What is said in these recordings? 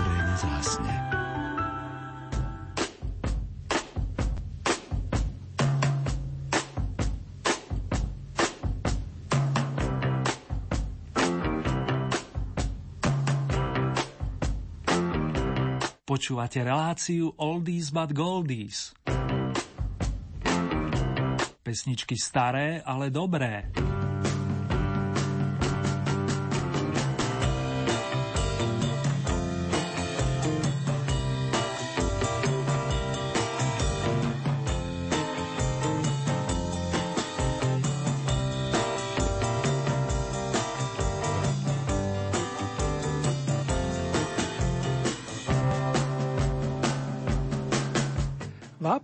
ktoré nezásne. Počúvate reláciu Oldies but Goldies. Pesničky staré, ale dobré.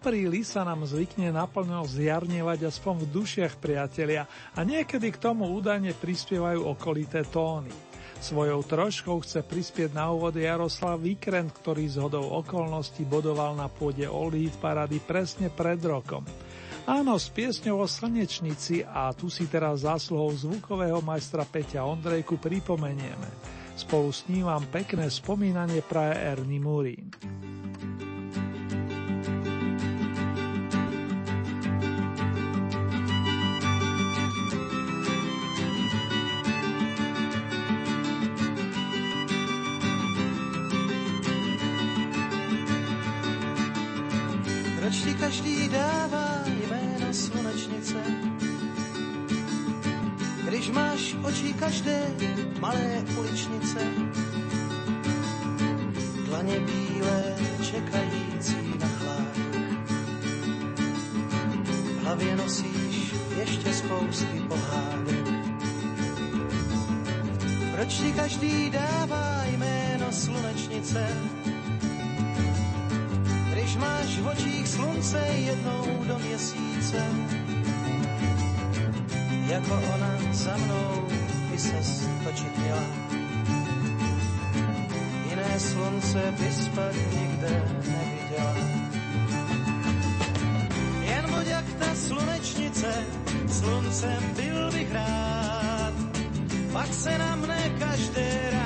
Apríli sa nám zvykne naplno zjarnievať aspoň v dušiach priatelia a niekedy k tomu údajne prispievajú okolité tóny. Svojou troškou chce prispieť na úvod Jaroslav Vikrent, ktorý z hodou okolností bodoval na pôde Old Hit parady presne pred rokom. Áno, s piesňou o slnečnici a tu si teraz zásluhou zvukového majstra Peťa Ondrejku pripomenieme. Spolu s ním vám pekné spomínanie praje Ernie Murín. Každý dává jméno slunečnice. Když máš oči každé malé uličnice, dlaně bílé čekající na chlad. V hlavě nosíš ještě spousty pohádek. Proč ti každý dává jméno slunečnice? Když máš v očích slunce jednou do měsíce. Jako ona za mnou by se točit měla. Jiné slunce by spad nikde neviděla. Jen buď jak ta slunečnice, sluncem byl bych rád. Pak se na mne každé ráno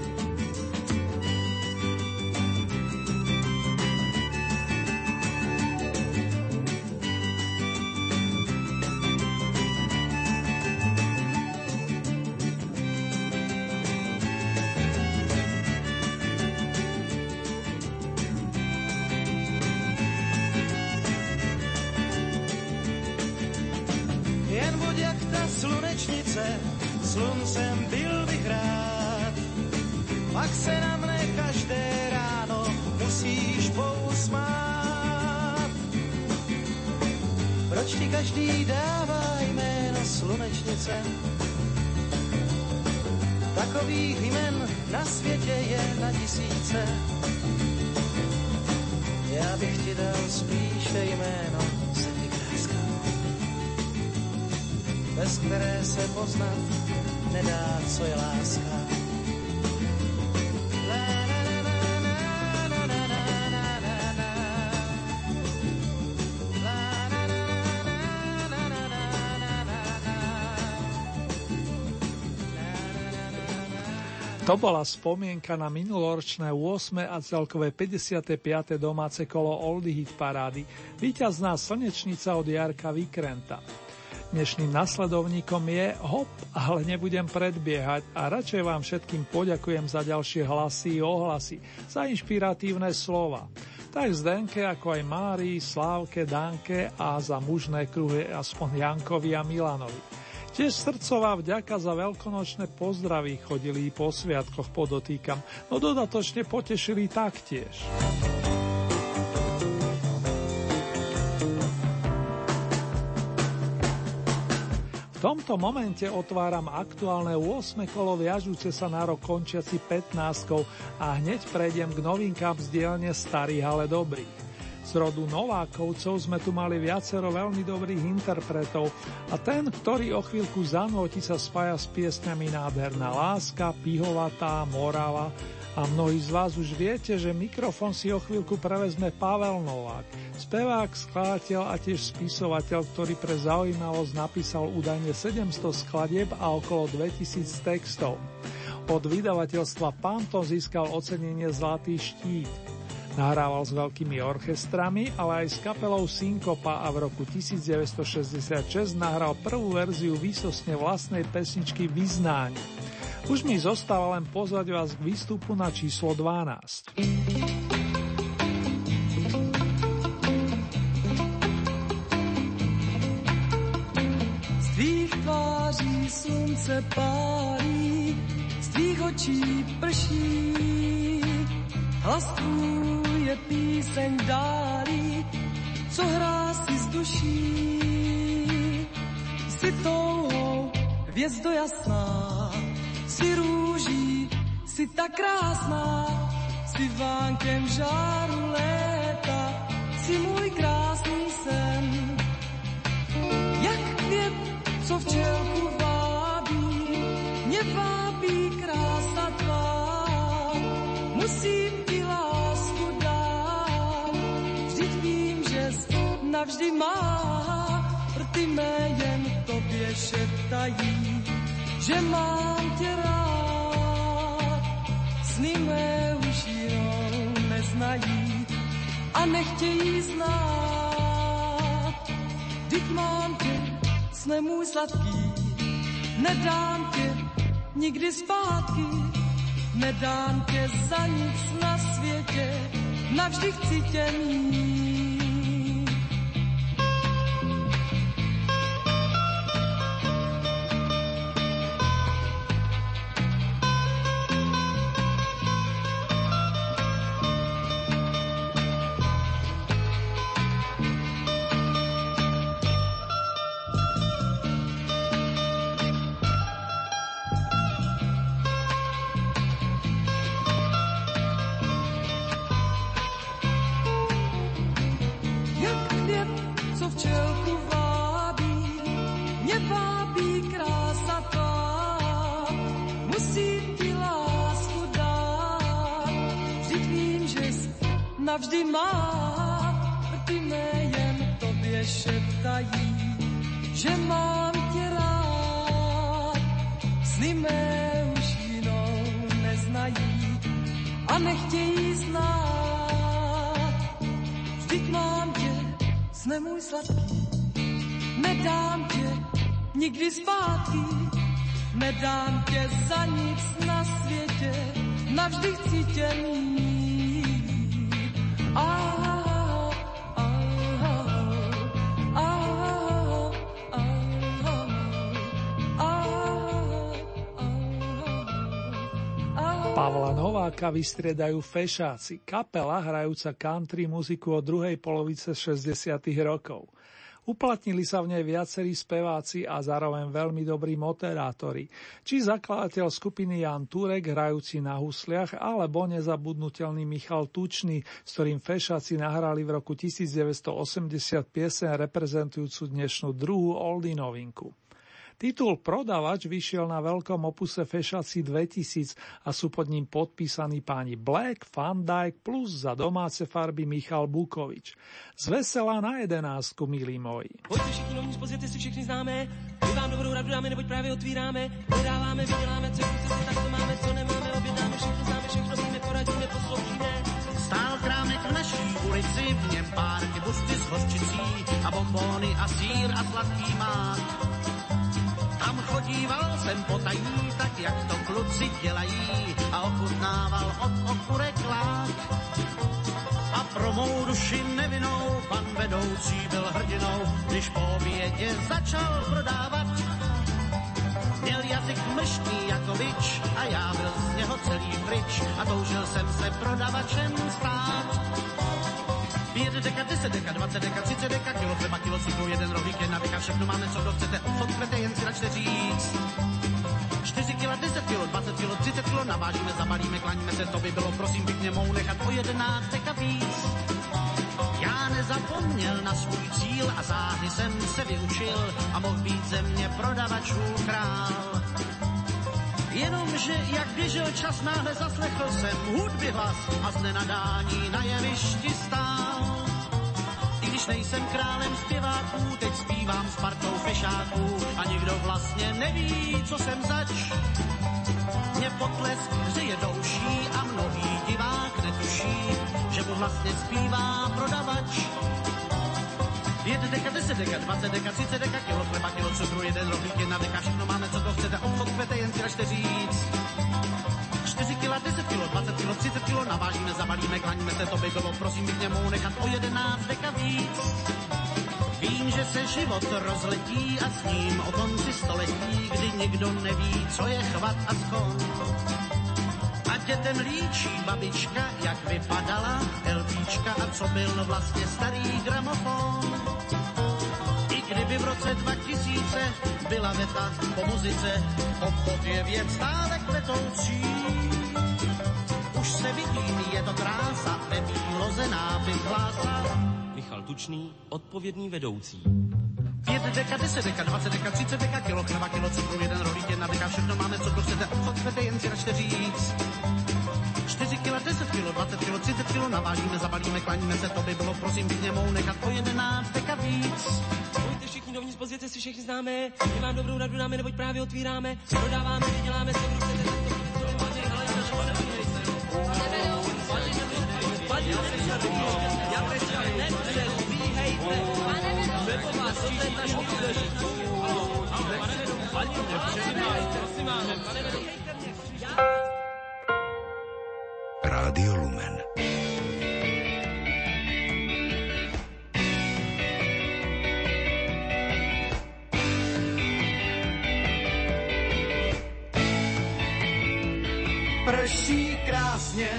To bola spomienka na minuloročné 8. a celkové 55. domáce kolo Oldie Hit parády, víťazná slnečnica od Jarka Vikrenta. Dnešným nasledovníkom je Hop, ale nebudem predbiehať a radšej vám všetkým poďakujem za ďalšie hlasy i ohlasy, za inšpiratívne slova. Tak Zdenke ako aj Márii, Slávke, Danke a za mužné kruhy aspoň Jankovi a Milanovi. Tiež srdcová vďaka za veľkonočné pozdravy chodili po sviatkoch podotýkam, no dodatočne potešili taktiež. V tomto momente otváram aktuálne 8. kolo viažúce sa na rok končiaci 15 a hneď prejdem k novinkám z dielne starých, ale dobrých. Z rodu Novákovcov sme tu mali viacero veľmi dobrých interpretov a ten, ktorý o chvíľku zanúti sa spája s piesňami Nádherná láska, Pihovatá, Morava a mnohí z vás už viete, že mikrofon si o chvíľku prevezme Pavel Novák, spevák, skladateľ a tiež spisovateľ, ktorý pre zaujímavosť napísal údajne 700 skladieb a okolo 2000 textov. Od vydavateľstva Panton získal ocenenie Zlatý štít. Nahrával s veľkými orchestrami, ale aj s kapelou Synkopa a v roku 1966 nahral prvú verziu výsostne vlastnej pesničky Vyznáň. Už mi zostáva len pozvať vás k výstupu na číslo 12. Z tvých tváří slunce pálí, z tvých očí prší, hlas tvůj je píseň dálí, co hrá si z duší. Si touhou hvězdo jasná, si růží, si tak krásná, si vánkem žáru léta, si můj krásný sen. Jak květ, co včelku navždy má, rty mé jen tobě šeptají, že mám tě rád. Sny mé už jinou neznají a nechtějí znát. Vždyť mám tě, sne můj sladký, nedám tě nikdy zpátky, nedám tě za nic na světě, navždy chci tě mít. Pavla Nováka vystriedajú fešáci, kapela hrajúca country muziku od druhej polovice 60. rokov. Uplatnili sa v nej viacerí speváci a zároveň veľmi dobrí moderátori, či zakladateľ skupiny Jan Turek hrajúci na husliach, alebo nezabudnutelný Michal Tučný, s ktorým fešáci nahrali v roku 1980 piesen reprezentujúcu dnešnú druhú oldy novinku. Titul Prodavač vyšiel na veľkom opuse Fešaci 2000 a sú pod ním podpísaní páni Black, Van Dyke plus za domáce farby Michal Bukovič. Z vesela na jedenáctku, milí moji. Pojďte všichni novní, pozvěte si všechny známe, my vám dobrou radu dáme, neboť právě otvíráme, vydáváme, vyděláme, co chcete, tak to máme, co nemáme, objednáme, všechno známe, všechno víme, poradíme, posloužíme. Stál krámek v naší ulici, v něm pár busty s hořčicí a bombóny a sír a sladký mák. Tam chodíval jsem potají, tak jak to kluci dělají a ochutnával od okurek lák. A pro mou duši nevinou pan vedoucí byl hrdinou, když po obědě začal prodávat. Měl jazyk mlštý jako bič a já byl z něho celý pryč a toužil jsem se prodavačem stát. 5 deka, 10 deka, 20 deka, 30 deka, kilo chleba, kilo cukru, jeden rohlík, jedna deka, všechno máme, co kdo chcete, obchod chcete, jen si račte říct. 4 kila, 10 kilo, 20 kilo, 30 kilo, navážíme, zabalíme, klaníme se, to by bylo, prosím, pěkně mou nechat o 11 deka víc. Já měl na svůj cíl a záhy jsem se vyučil a mohl být země prodavačů král. Jenomže jak běžel čas, náhle zaslechl jsem hudby hlas a z nenadání na jevišti stál. I když nejsem králem zpěváků, teď zpívám s partou fešáků a nikdo vlastně neví, co jsem zač. Mě potlesk hřeje douší a mnohý divák netuší, že mu vlastně zpívá prodavač. 5 deka, 10 deka, 20 deka, 30 deka, kilo chleba, kilo cukru, jeden rohlík, jedna deka, všechno máme, co to chcete, obchod kvete, jen si račte říct. 4 kila, 10 kilo, 20 kilo, 30 kilo, navážíme, zabalíme, klaníme se, to by bylo, prosím, bych němou nechat o 11 deka víc. Vím, že se život rozletí a s ním o konci století, kdy nikdo neví, co je chvat a skon. A dětem líčí babička, jak vypadala LPčka a co byl vlastně starý gramofon. Kdyby v roce 2000 byla věta po muzice, obchod je věc stále kvetoucí. Už se vidím, je to krása, ve výloze nápis hlása. Michal Tučný, odpovědný vedoucí. 5 deka, 10 deka, 20 deka, 30 deka, kilo chleba, kilo cukru, jeden rohlík, jedna deka, všechno máme, co to chcete, obchod chcete, jen si račte říct. 4 kila, 10 kilo, 20 kilo, 30 kilo, navážíme, zabalíme, klaníme se, to by bylo, prosím, bych němou nechat o 11 deka víc. Všichni dovnitř, pozvěte si všechny známe, vám dobrou radu dáme, neboť právě otvíráme, prodáváme, vyděláme, kdo chcete, tak to Rádio Lumen. Prší krásně,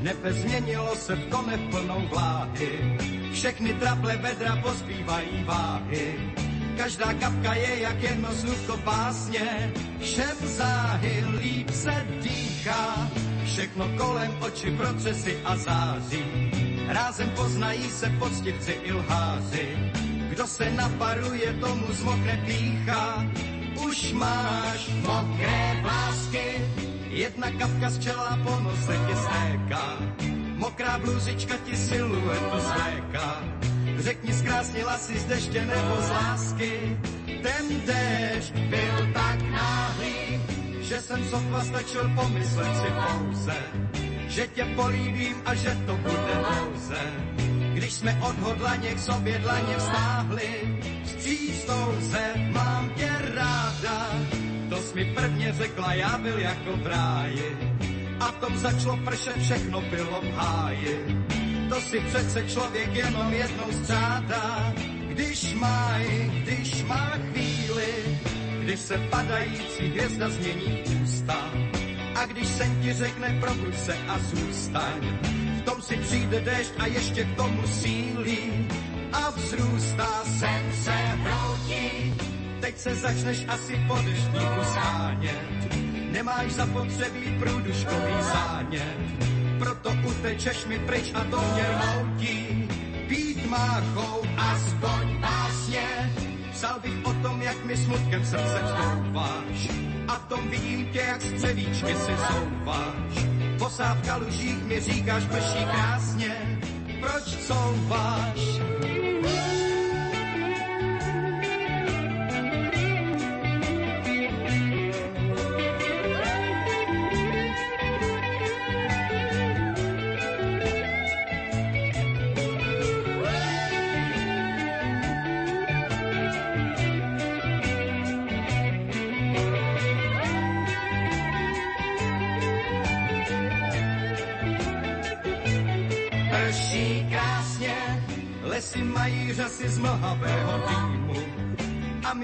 nebe změnilo se v kone plnou vláhy. Všechny traple vedra pozbývají váhy. Každá kapka je jak jedno slůvko básně, všem záhy líp se dýchá. Všechno kolem oči procesy a září. Rázem poznají se poctivci i lháři. Kdo se naparuje, tomu zmokne pícha. Už máš mokré vlásky, jedna kapka z čela po nose ti stéká. Mokrá bluzička ti siluetu zléká. Řekni, zkrásnila si z deště nebo z lásky. Ten déšť byl tak náhlý, že jsem sotva stačil pomyslet si pouze, že tě políbím a že to bude dlouze. Když jsme odhodlaně k sobě dlaně vztáhli, střístou se mám tě ráda. Mi prvně řekla, já byl jako v ráji. A tom začalo pršet, všechno bylo v háji. To si přece člověk jenom jednou střádá, když má, když má chvíli, když se padající hvězda změní ústa. A když sen ti řekne probud se a zůstaň, v tom si přijde déšť a ještě k tomu sílí a vzrůstá sen se hroutí. Teď se začneš asi po deštníku schánět, nemáš zapotřebí průduškový zánět, proto utečeš mi pryč a to mě rmoutí. Být máchou aspoň básně, psal bych o tom, jak mi smutkem srdce vstouváš. A tom vidím tě, jak z převíčky si zouváš. Bosá v kalužích mi říkáš, prší krásně, proč couváš?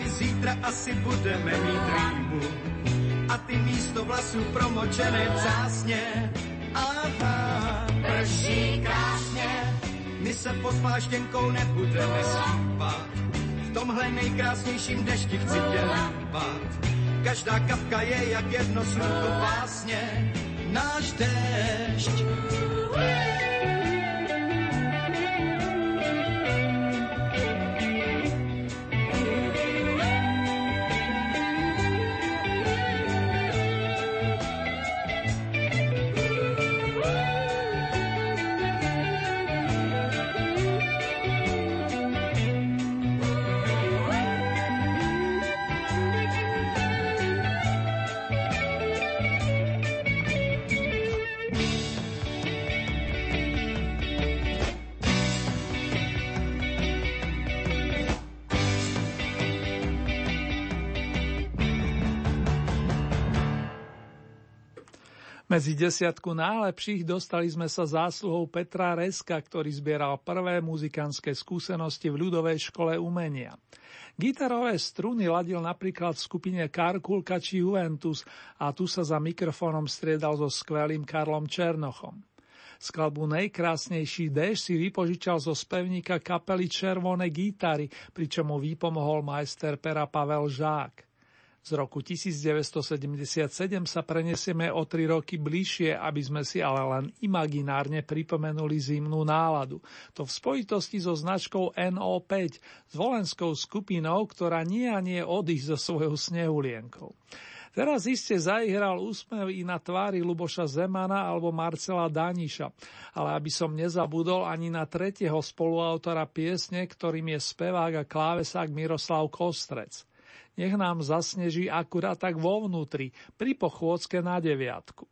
My zítra asi budeme mít rýmu. A ty místo vlasů promočené přásně. Aha, prší krásně, my se pod pláštěnkou nebudeme schýpat. V tomhle nejkrásnějším dešti chci tě líbat. Každá kapka je jak jedno slunko básně. Náš déšť Medzi desiatku najlepších dostali sme sa zásluhou Petra Reska, ktorý zbieral prvé muzikantské skúsenosti v ľudovej škole umenia. Gitarové struny ladil napríklad v skupine Karkulka či Juventus a tu sa za mikrofónom striedal so skvelým Karlom Černochom. Skladbu Nejkrásnejší déž si vypožičal zo spevníka kapely Červoné gitary, pričom mu výpomohol majster pera Pavel Žák. Z roku 1977 sa prenesieme o tri roky bližšie, aby sme si ale len imaginárne pripomenuli zimnú náladu. To v spojitosti so značkou NO5, s volenskou skupinou, ktorá nie a nie odísť so svojou snehulienkou. Teraz iste zaihral úsmev i na tvári Luboša Zemana alebo Marcela Daniša, ale aby som nezabudol ani na tretieho spoluautora piesne, ktorým je spevák a klávesák Miroslav Kostrec nech nám zasneží akurát tak vo vnútri, pri pochôdzke na deviatku.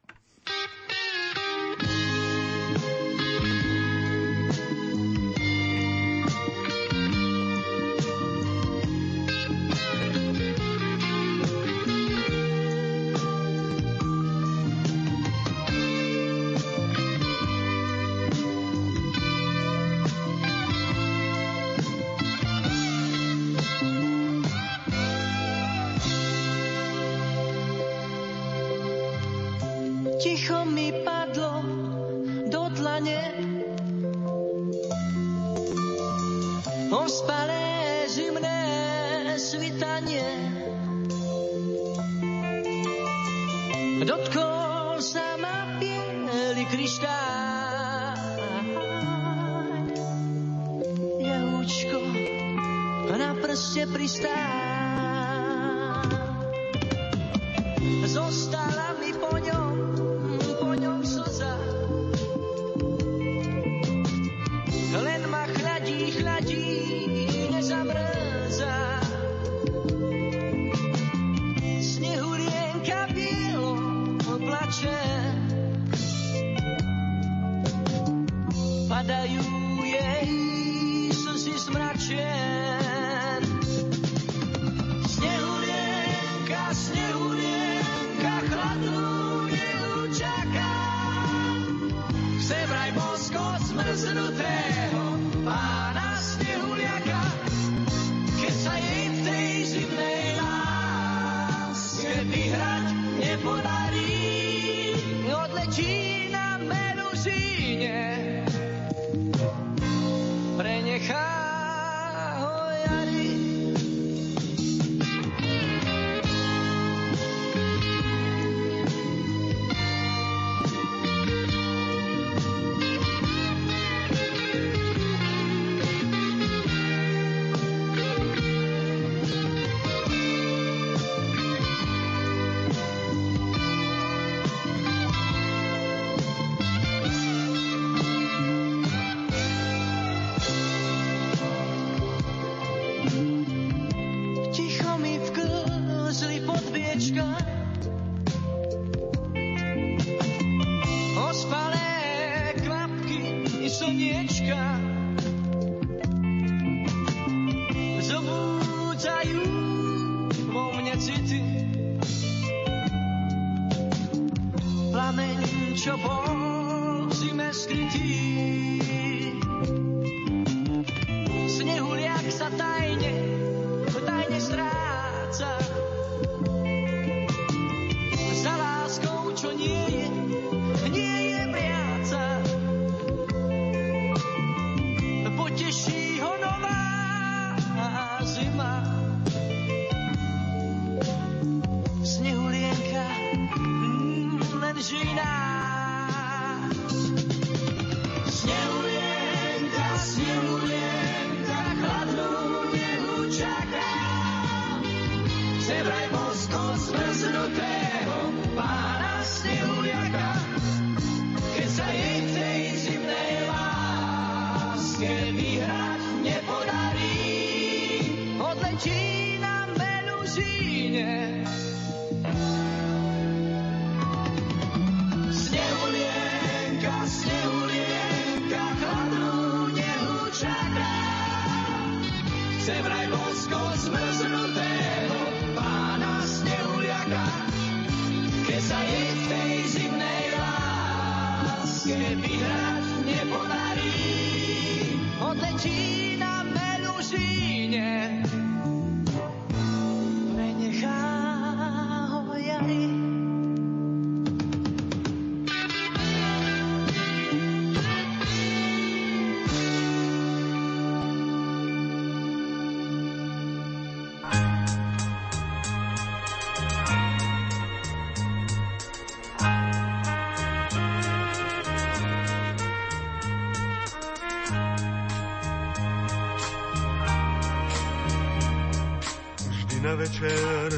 Večer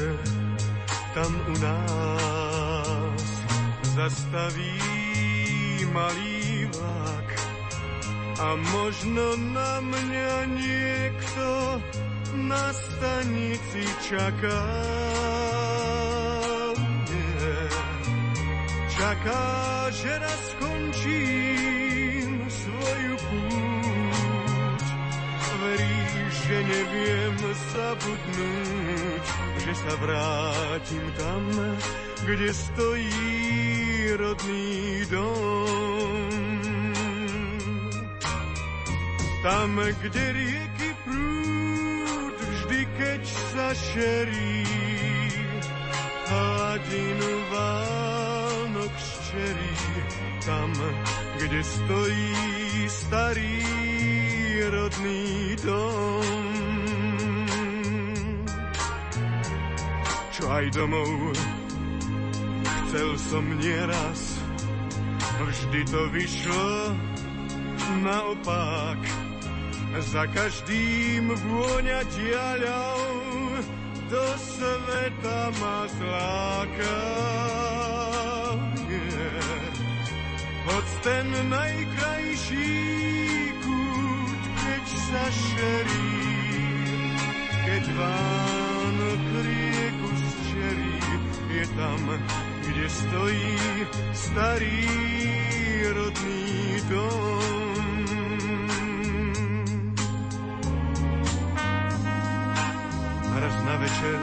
tam u nás zastaví malý vlak a možno na mňa niekto na stanici čaká. Nie. Čaká, že raz skončím svoju púť. Verí, že neviem zabudnúť, že sa vrátim tam, kde stojí rodný dom. Tam, kde rieky prúd, vždy keď sa šerí, hladinu Vánok ščerí. Tam, kde stojí starý rodný dom. Aj domov chcel som nieraz, vždy to vyšlo naopak. Za každým vôňa diaľou do sveta ma zláka. Yeah. Hoď ten najkrajší kút, keď sa šerí, keď rieku zčerí, je tam, kde stojí starý rodný dom. Raz na večer,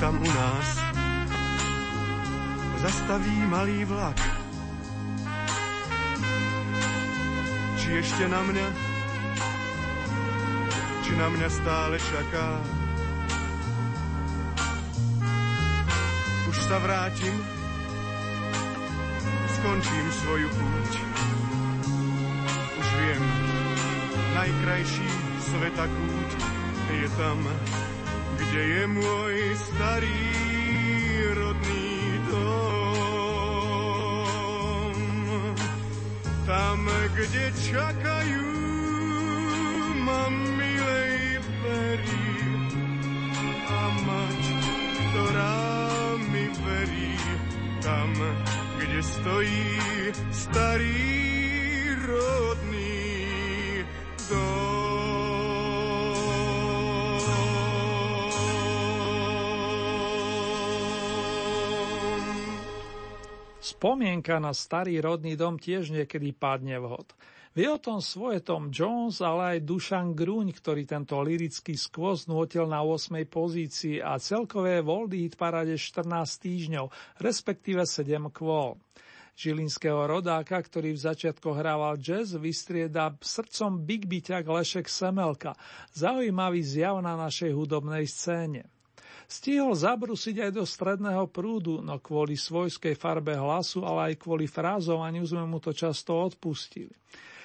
tam u nás, zastaví malý vlak. Či ešte na mňa, či na mňa stále čaká. Sa vrátim, skončím svoju púť. Už viem, najkrajší sveta kút je tam, kde je môj starý rodný dom. Tam, kde čakajú kde stojí starý rodný dom. Spomienka na starý rodný dom tiež niekedy padne vhod. Vie o tom svoje Tom Jones, ale aj Dušan Gruň, ktorý tento lirický skvost nutil na 8. pozícii a celkové Voldy hit parade 14 týždňov, respektíve 7 kvôl. Žilinského rodáka, ktorý v začiatku hrával jazz, vystrieda srdcom Big Byťak Lešek Semelka, zaujímavý zjav na našej hudobnej scéne. Stihol zabrusiť aj do stredného prúdu, no kvôli svojskej farbe hlasu, ale aj kvôli frázovaniu sme mu to často odpustili.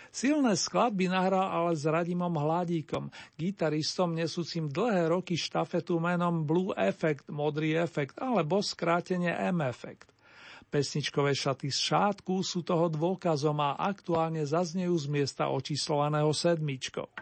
Silné skladby nahral ale s Radimom Hladíkom, gitaristom nesúcim dlhé roky štafetu menom Blue Effect, modrý efekt, alebo skrátenie M-Effect. Pesničkové šaty z šátku sú toho dôkazom a aktuálne zaznejú z miesta očíslovaného sedmičkou.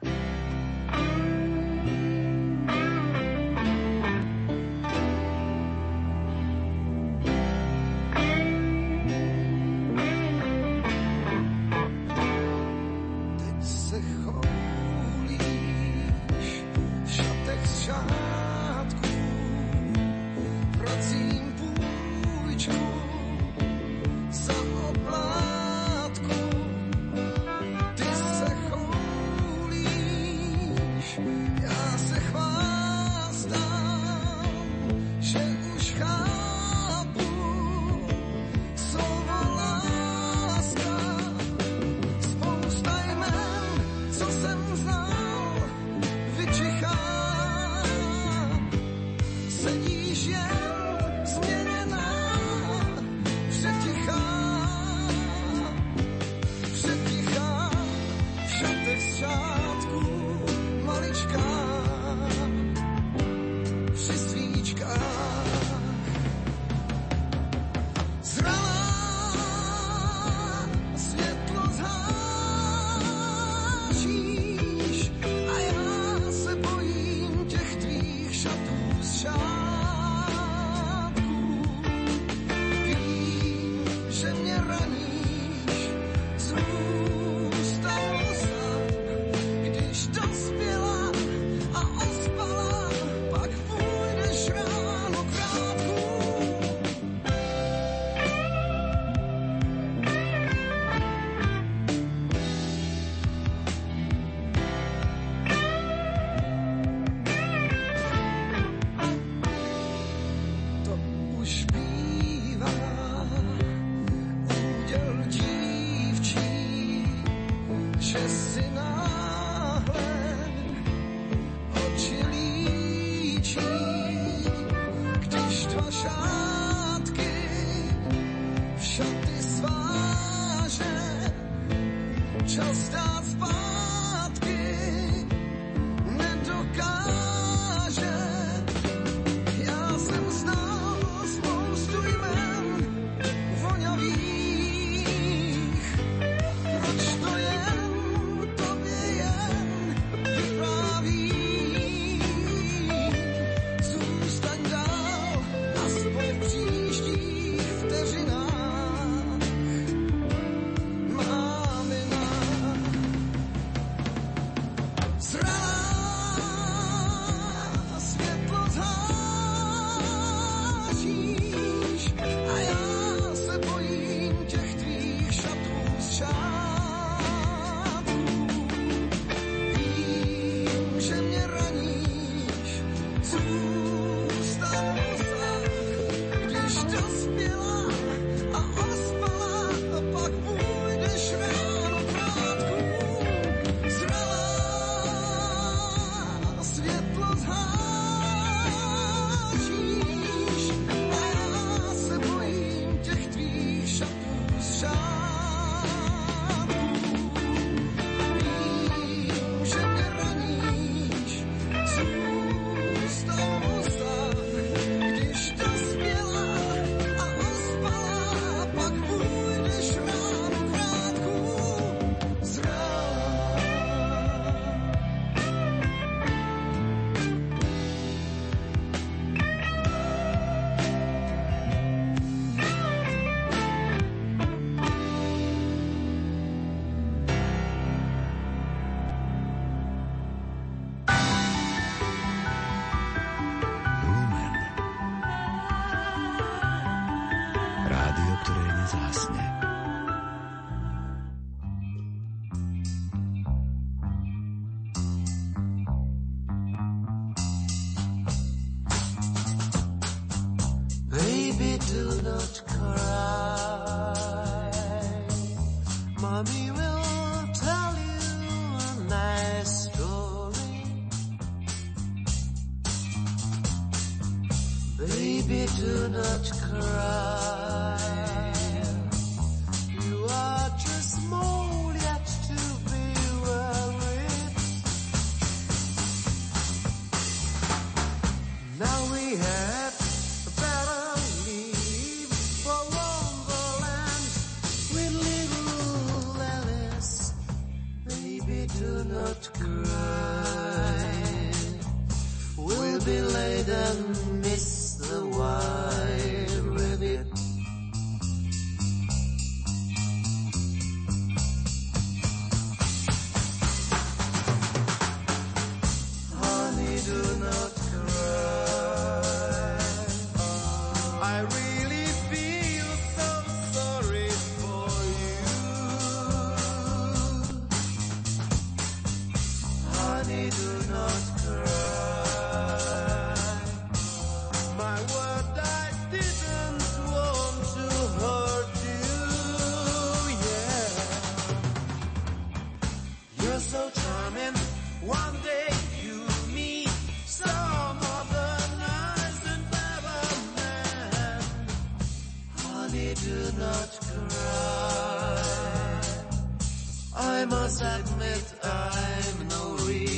You. honey, do not cry. I must admit I'm no real.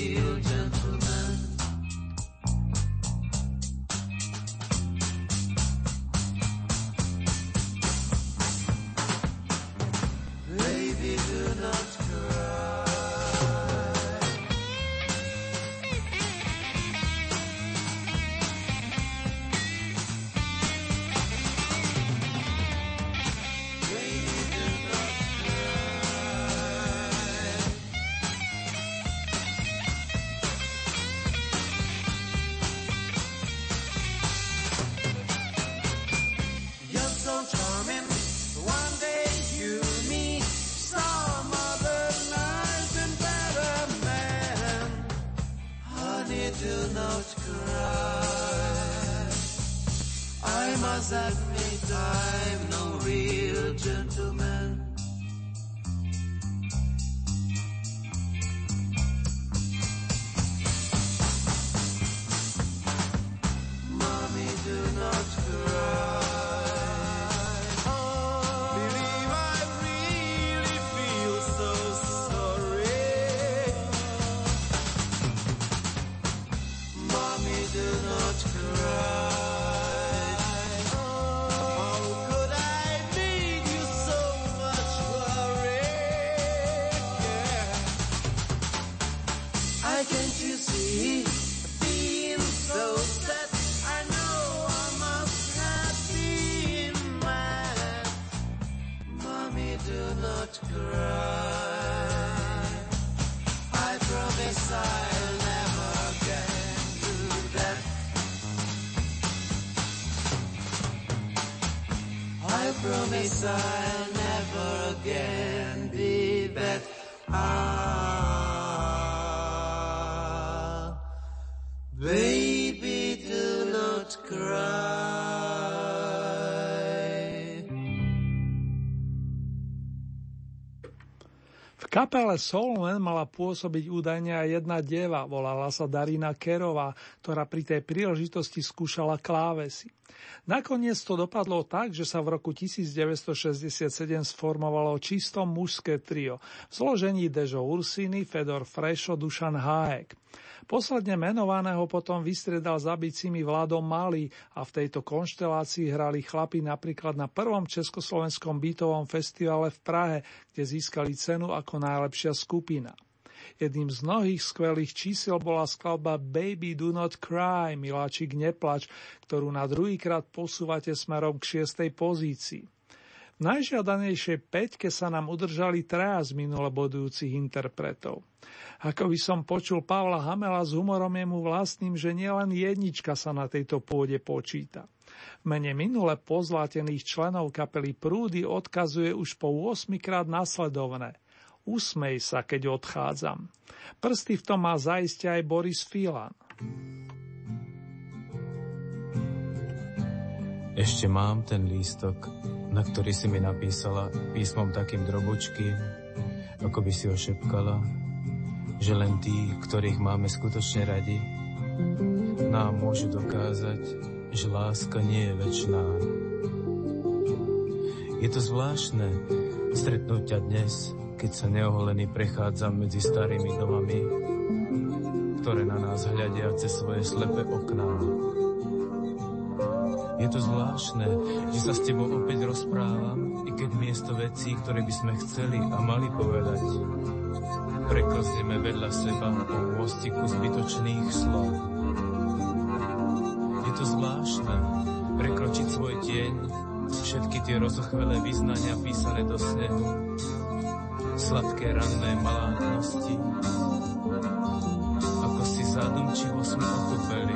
Kapele Soulman mala pôsobiť údajne aj jedna deva, volala sa Darina Kerová, ktorá pri tej príležitosti skúšala klávesy. Nakoniec to dopadlo tak, že sa v roku 1967 sformovalo čisto mužské trio v zložení Dežo Ursiny, Fedor Frešo, Dušan Háek. Posledne menovaného potom vystriedal za bicimi Vladom Malý a v tejto konštelácii hrali chlapi napríklad na prvom československom bytovom festivale v Prahe, kde získali cenu ako najlepšia skupina. Jedným z mnohých skvelých čísel bola skladba Baby Do Not Cry, miláčik neplač, ktorú na druhýkrát posúvate smerom k šiestej pozícii. Najžiadanejšej peťke sa nám udržali traja z minule bodujúcich interpretov. Ako by som počul Pavla Hamela s humorom jemu vlastným, že nielen jednička sa na tejto pôde počíta. Mene minule pozlátených členov kapely Prúdy odkazuje už po 8 krát nasledovné. Usmej sa, keď odchádzam. Prsty v tom má zaiste aj Boris Filan. Ešte mám ten lístok, na ktorý si mi napísala písmom takým drobočkým, ako by si ho šepkala, že len tí, ktorých máme skutočne radi, nám môžu dokázať, že láska nie je väčšiná. Je to zvláštne stretnúť ťa dnes, keď sa neoholený prechádzam medzi starými domami, ktoré na nás hľadia cez svoje slepé okná. Je to zvláštne, že sa s tebou opäť rozprávam, i keď miesto vecí, ktoré by sme chceli a mali povedať, preklzneme vedľa seba po mostiku zbytočných slov. Je to zvláštne, prekročiť svoj tieň, všetky tie rozochvelé vyznania písané do snehu, sladké ranné malátnosti, ako si zadumčivo sme otopeli.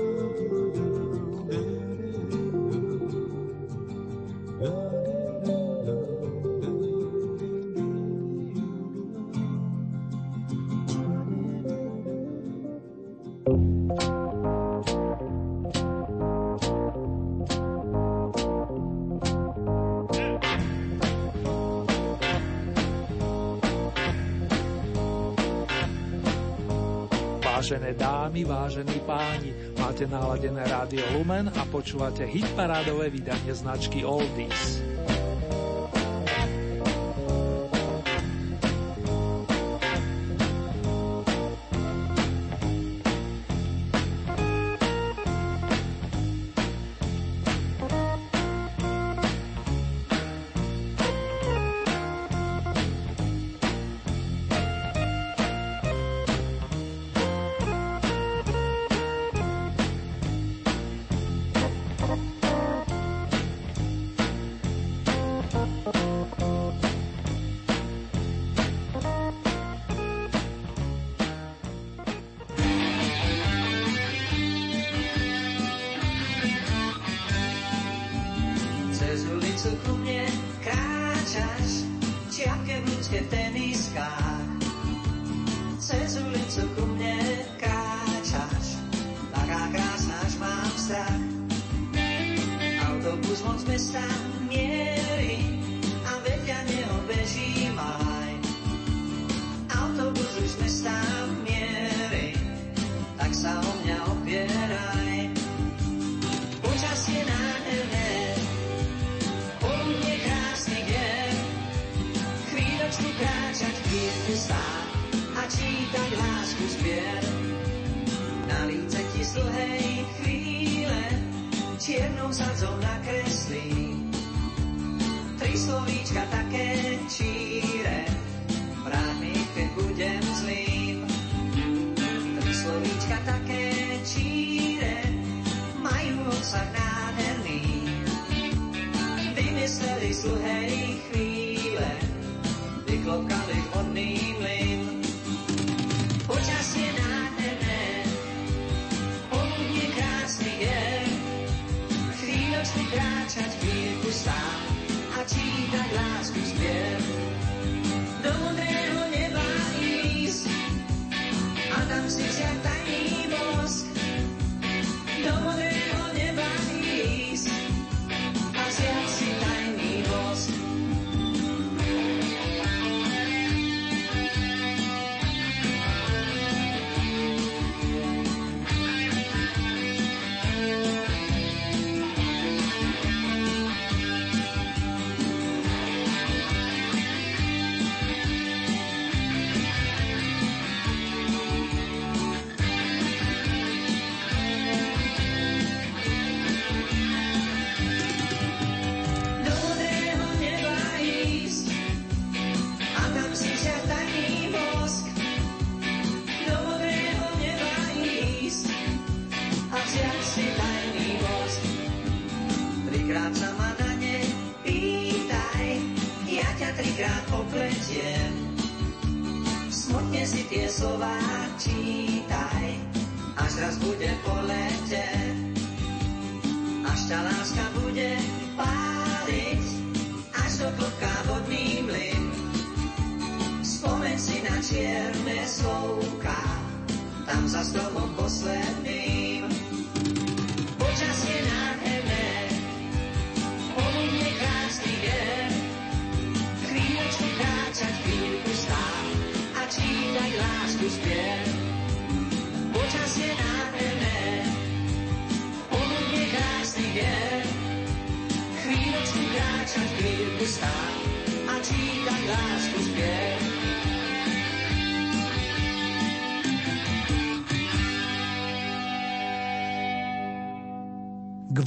Dámy, vážení páni, máte naladené rádio Lumen a počúvate hitparádové vydanie značky Oldies.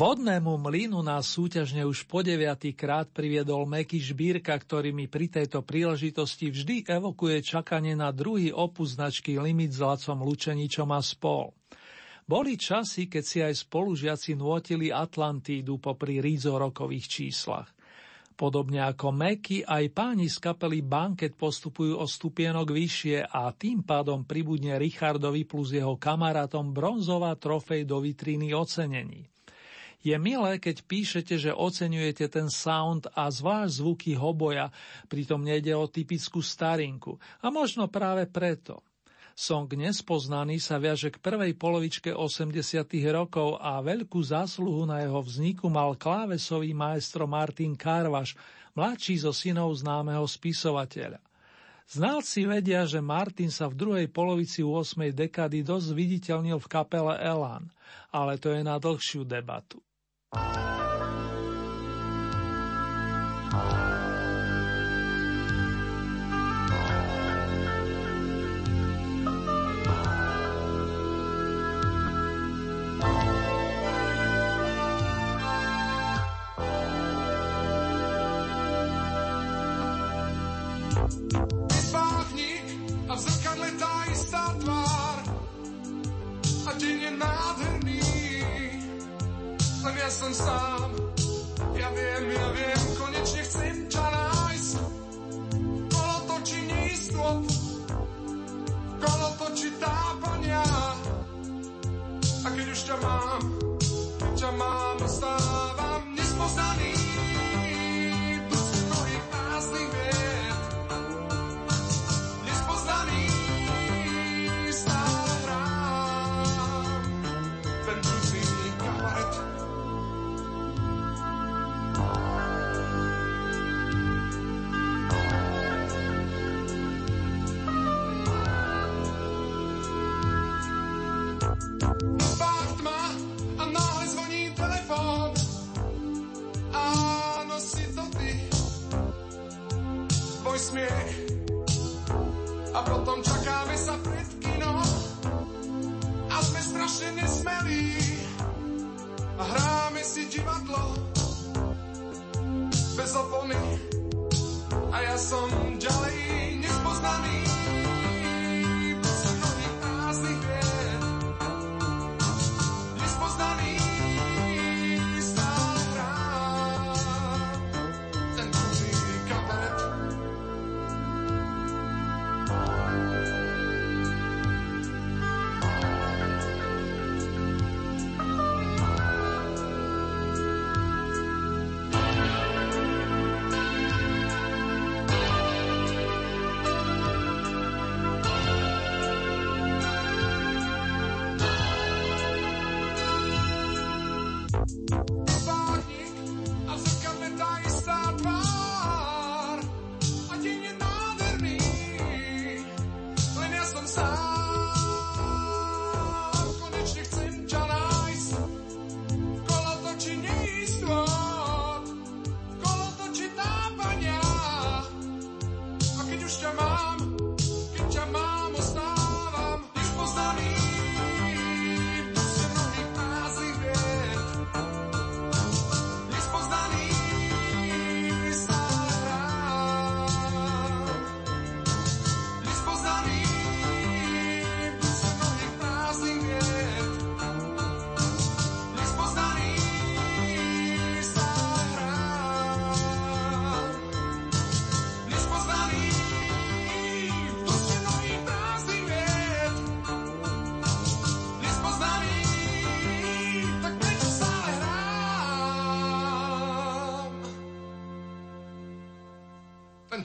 Vodnému mlynu nás súťažne už po deviatý krát priviedol Meky Žbírka, ktorý mi pri tejto príležitosti vždy evokuje čakanie na druhý opus značky Limit s Lacom Lučeničom a spol. Boli časy, keď si aj spolužiaci nuotili Atlantídu popri rízorokových číslach. Podobne ako Meky, aj páni z kapely Banket postupujú o stupienok vyššie a tým pádom pribudne Richardovi plus jeho kamarátom bronzová trofej do vitríny ocenení. Je milé, keď píšete, že oceňujete ten sound a zvlášť zvuky hoboja, pritom nejde o typickú starinku. A možno práve preto. Song Nespoznaný sa viaže k prvej polovičke 80. rokov a veľkú zásluhu na jeho vzniku mal klávesový maestro Martin Karvaš, mladší zo synov známeho spisovateľa. Znalci vedia, že Martin sa v druhej polovici 8. dekady dosť viditeľnil v kapele Elan, ale to je na dlhšiu debatu. Thank you. Som sám. Ja viem, ja viem, konečne chcem ťa nájsť. Kolo točí neistot, kolo točí tápania. A keď už ťa mám, keď ťa mám, ostávam nespoznaný. Smiech. A potom čakáme sa pred kino a sme strašne nesmelí. A hráme si divadlo bez opony a ja som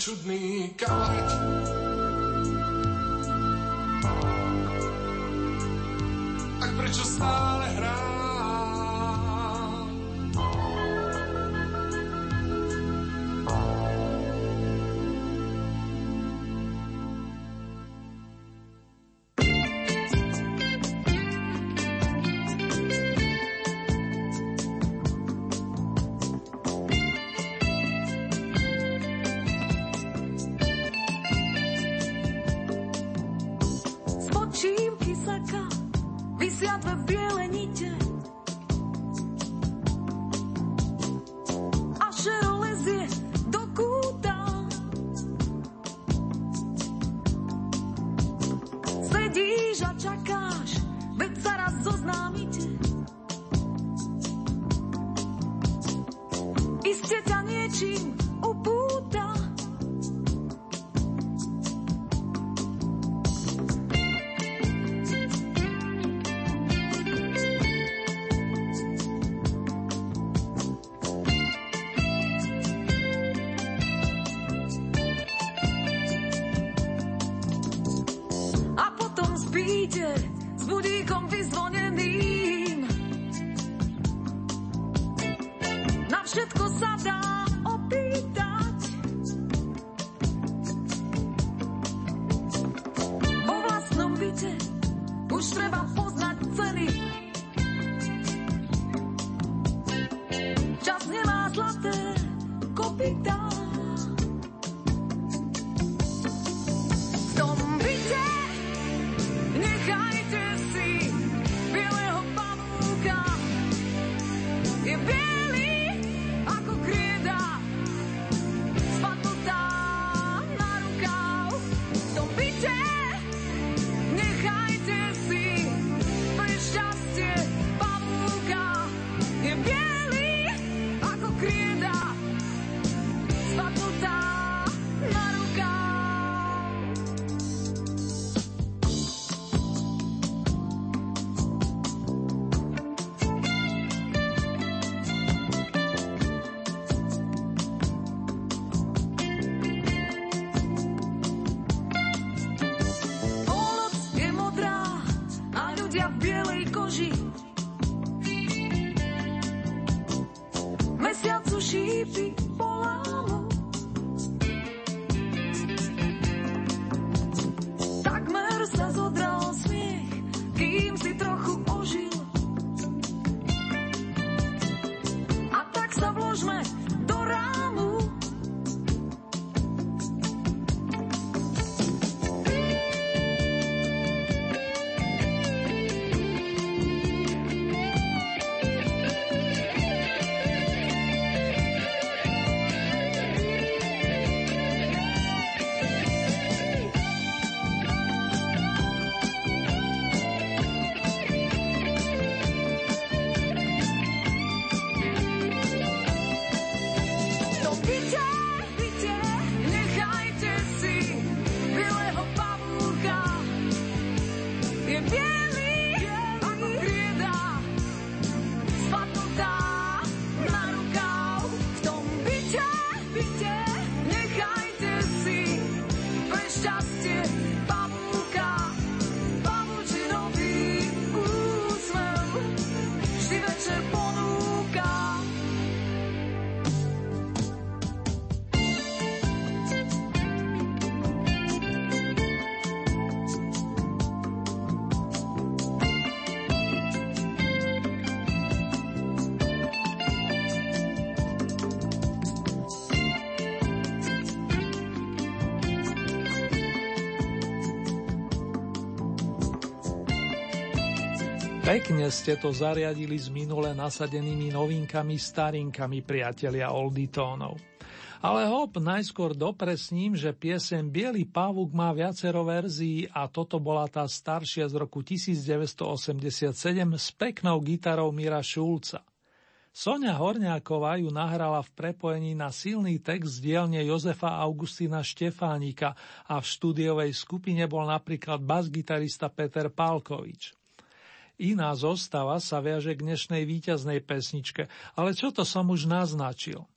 wśród mi kałaret. Pekne ste to zariadili s minule nasadenými novinkami starinkami, priatelia olditónov. Ale hop, najskôr dopresním, že piesem Bielý pavúk má viacero verzií a toto bola tá staršia z roku 1987 s peknou gitarou Mira Šulca. Sonia Horňáková ju nahrala v prepojení na silný text z dielne Jozefa Augustína Štefánika a v štúdiovej skupine bol napríklad basgitarista Peter Pálkovič. Iná zostava sa viaže k dnešnej víťaznej pesničke, ale čo to som už naznačil.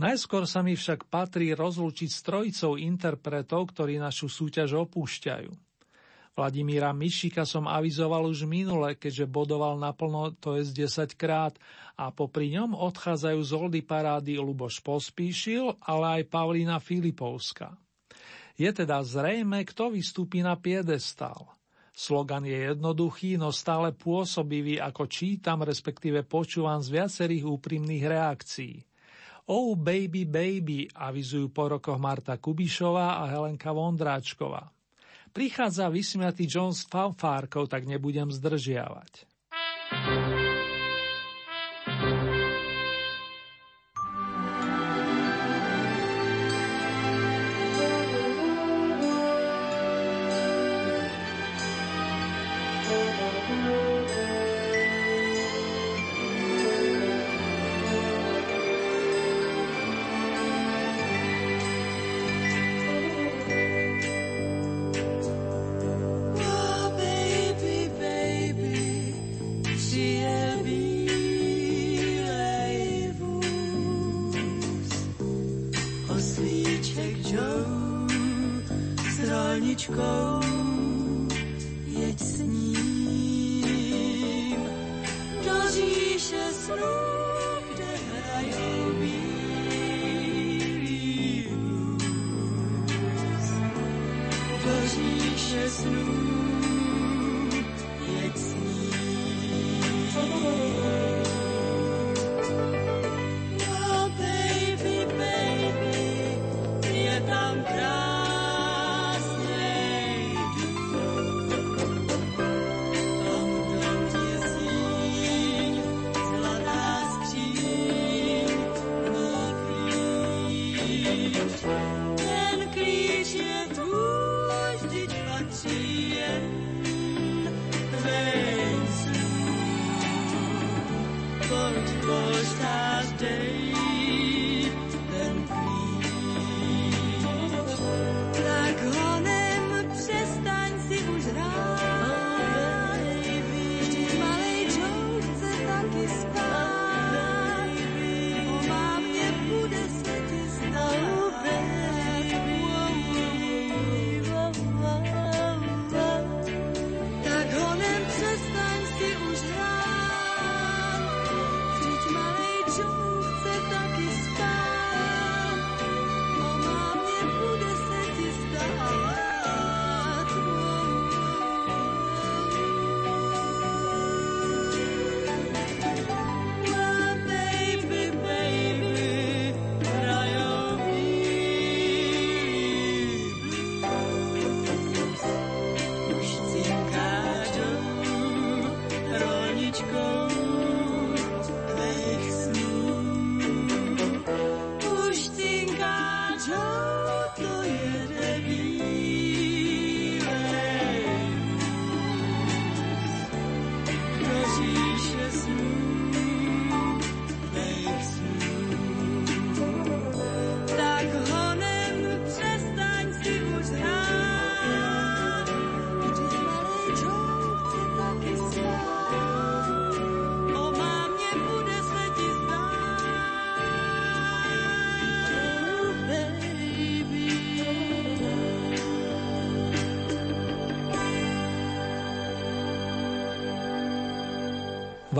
Najskôr sa mi však patrí rozlúčiť s trojicou interpretov, ktorí našu súťaž opúšťajú. Vladimíra Mišika som avizoval už minule, keďže bodoval naplno, to je z 10 krát, a popri ňom odchádzajú z Oldy parády Luboš Pospíšil, ale aj Pavlína Filipovská. Je teda zrejme, kto vystúpi na piedestál. Slogan je jednoduchý, no stále pôsobivý, ako čítam, respektíve počúvam z viacerých úprimných reakcií. Oh baby baby avizujú po rokoch Marta Kubišová a Helenka Vondráčková. Prichádza vysmiatý John s fanfárkou, tak nebudem zdržiavať.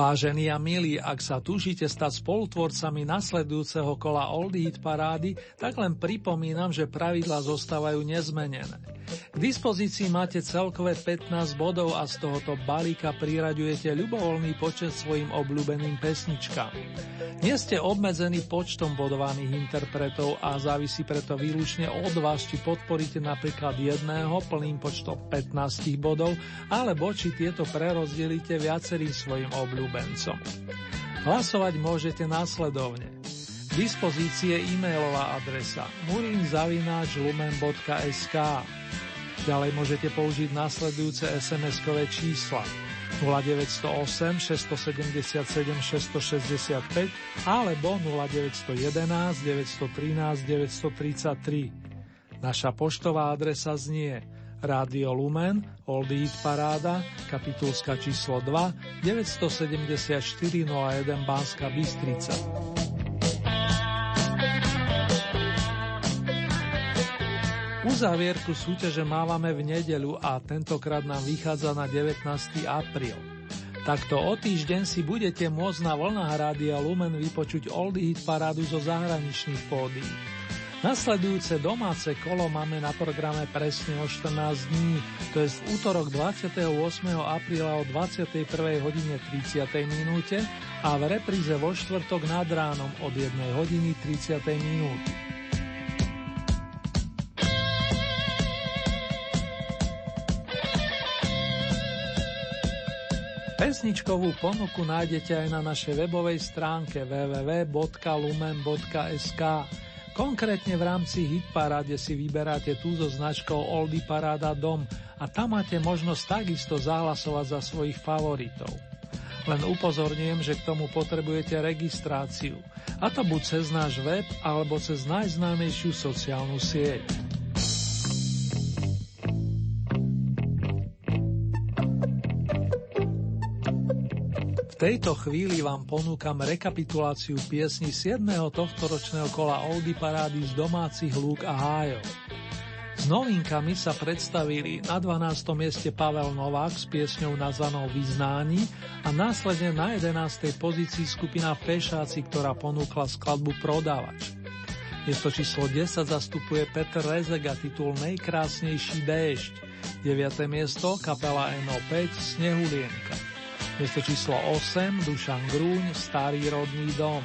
Vážení a milí, ak sa túžite stať spolutvorcami nasledujúceho kola Old Hit parády, tak len pripomínam, že pravidlá zostávajú nezmenené. K dispozícii máte celkové 15 bodov a z tohoto balíka priraďujete ľubovoľný počet svojim obľúbeným pesničkám. Nie ste obmedzení počtom bodovaných interpretov a závisí preto výlučne od vás, či podporíte napríklad jedného plným počtom 15 bodov, alebo či tieto prerozdelíte viacerým svojim obľúbencom. Hlasovať môžete následovne. K dispozícii je e-mailová adresa murinzavináčlumen.sk Ďalej môžete použiť nasledujúce SMS-kové čísla 0908 677 665 alebo 0911 913 933. Naša poštová adresa znie Rádio Lumen, Old Eat Paráda, kapitulska číslo 2, 974 01 Banska Bystrica. Uzávierku súťaže mávame v nedeľu a tentokrát nám vychádza na 19. apríl. Takto o týždeň si budete môcť na vlnách Rádia Lumen vypočuť Oldie Hit parádu zo zahraničných pódií. Nasledujúce domáce kolo máme na programe presne o 14 dní, to je v útorok 28. apríla o 21. hodine 30. minúte a v repríze vo štvrtok nad ránom od 1 hodiny 30. minúty. Pesničkovú ponuku nájdete aj na našej webovej stránke www.lumen.sk. Konkrétne v rámci Hitparáde si vyberáte tú so značkou Oldy Paráda Dom a tam máte možnosť takisto zahlasovať za svojich favoritov. Len upozorňujem, že k tomu potrebujete registráciu. A to buď cez náš web, alebo cez najznámejšiu sociálnu sieť. Tejto chvíli vám ponúkam rekapituláciu piesni 7. tohto ročného kola Oldy Parády z domácich lúk a hájov. S novinkami sa predstavili na 12. mieste Pavel Novák s piesňou nazvanou Vyznání a následne na 11. pozícii skupina Fešáci, ktorá ponúkla skladbu Prodávač. Miesto číslo 10 zastupuje Peter Rezek a titul Nejkrásnejší déšť. 9. miesto kapela NO5 Snehulienka. Miesto číslo 8 Dušan Grúň Starý rodný dom.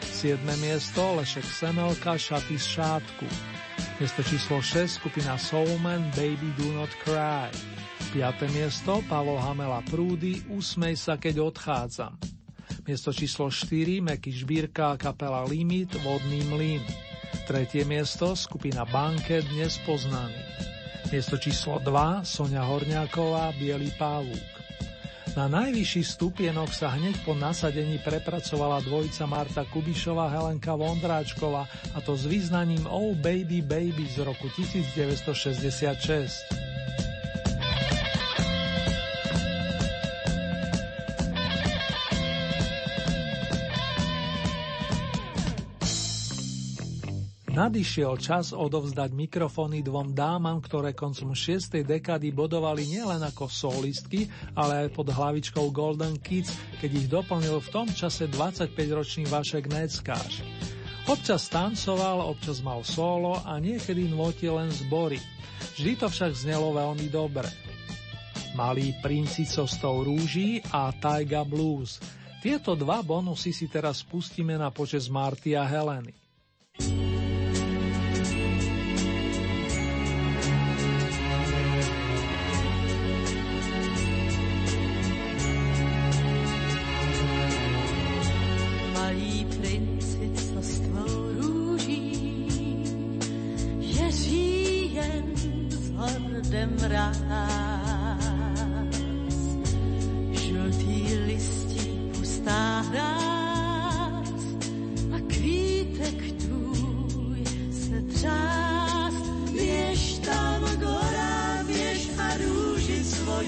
7. miesto Lešek Semelka Šaty z šátku. Miesto číslo 6 skupina Soulman Baby Do Not Cry. 5. miesto Pavol Hamela Prúdy Usmej sa, keď odchádzam. Miesto číslo 4 Meky Žbírka kapela Limit Vodný mlyn. Tretie miesto skupina Banket Dnes poznaný. Miesto číslo 2 Sonia Horňáková Bielý pávuk. Na najvyšší stupienok sa hneď po nasadení prepracovala dvojica Marta Kubišová Helenka Vondráčková a to s význaním Oh Baby Baby z roku 1966. Nadišiel čas odovzdať mikrofóny dvom dámam, ktoré koncom 6. dekády bodovali nielen ako solistky, ale aj pod hlavičkou Golden Kids, keď ich doplnil v tom čase 25-ročný Vašek Neckáš. Občas tancoval, občas mal solo a niekedy nvotil len zbory. Vždy to však znelo veľmi dobre. Malý princi costou rúží a Taiga Blues. Tieto dva bonusy si teraz pustíme na počas Marty a Heleny.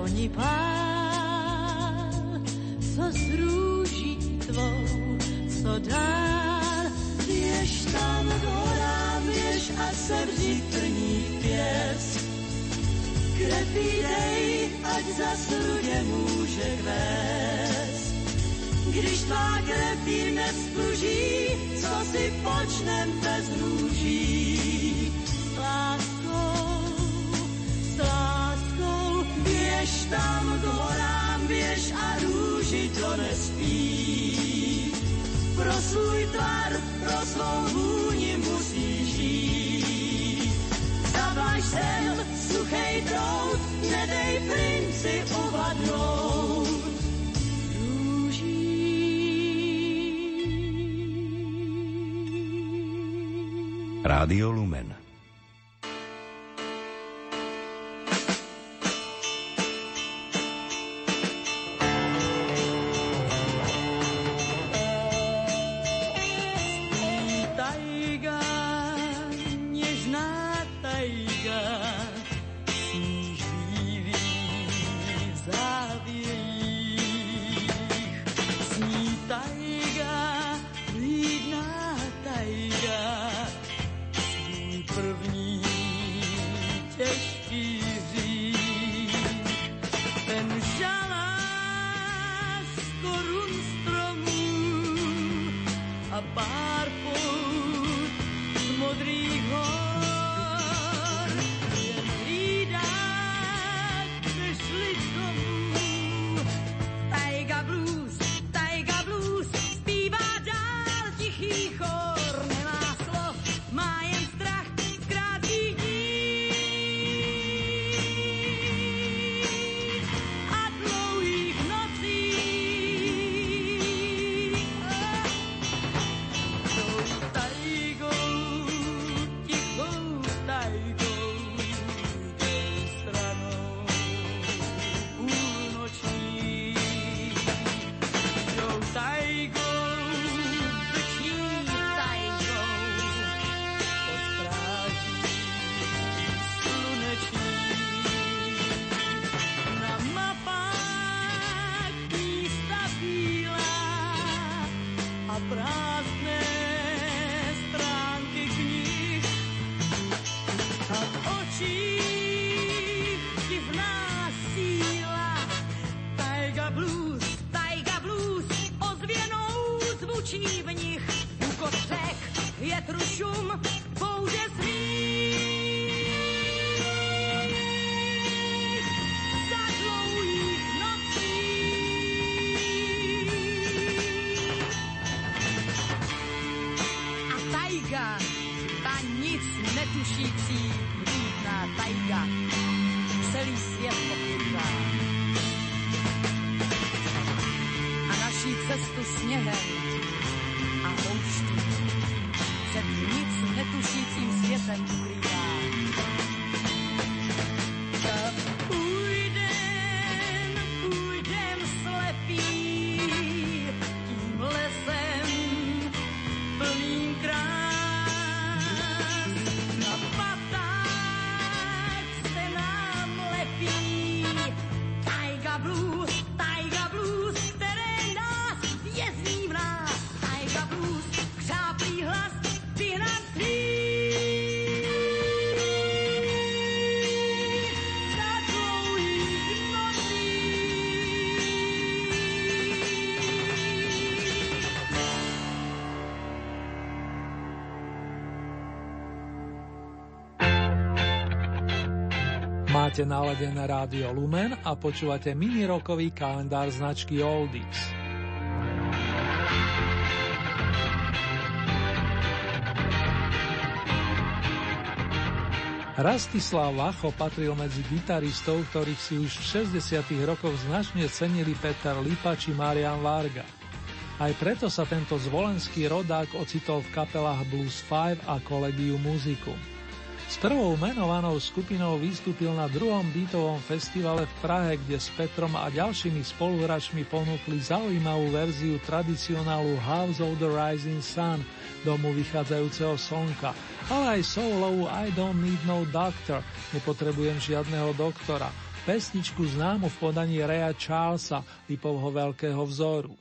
Oni pál, co z růží tvou, co dál. Běž tam k horám, běž a sevři trní pěst. Krepí dej, ať zas rudě může kvést. Když tvá krepí nespluží, co si počnem bez růží, běž tam k horám, běž a růži to nespí. Pro svůj tvar, pro svou vůni musíš žít. Zavlaž sem, suchej trout, nedej princi uvadnout. Rádio Lumen. Máte naladené rádio Lumen a počúvate mini rokový kalendár značky Oldies. Rastislav Vacho patril medzi gitaristov, ktorých si už v 60. rokoch značne cenili Peter Lipa či Marian Varga. Aj preto sa tento zvolenský rodák ocitol v kapelách Blues 5 a Collegium Musicum. Prvou menovanou skupinou vystúpil na druhom bytovom festivale v Prahe, kde s Petrom a ďalšími spoluhráčmi ponúkli zaujímavú verziu tradicionálu House of the Rising Sun, domu vychádzajúceho slnka, ale aj solovú I Don't Need No Doctor, nepotrebujem žiadneho doktora, pesničku známu v podaní Rea Charlesa, Lipovho veľkého vzoru.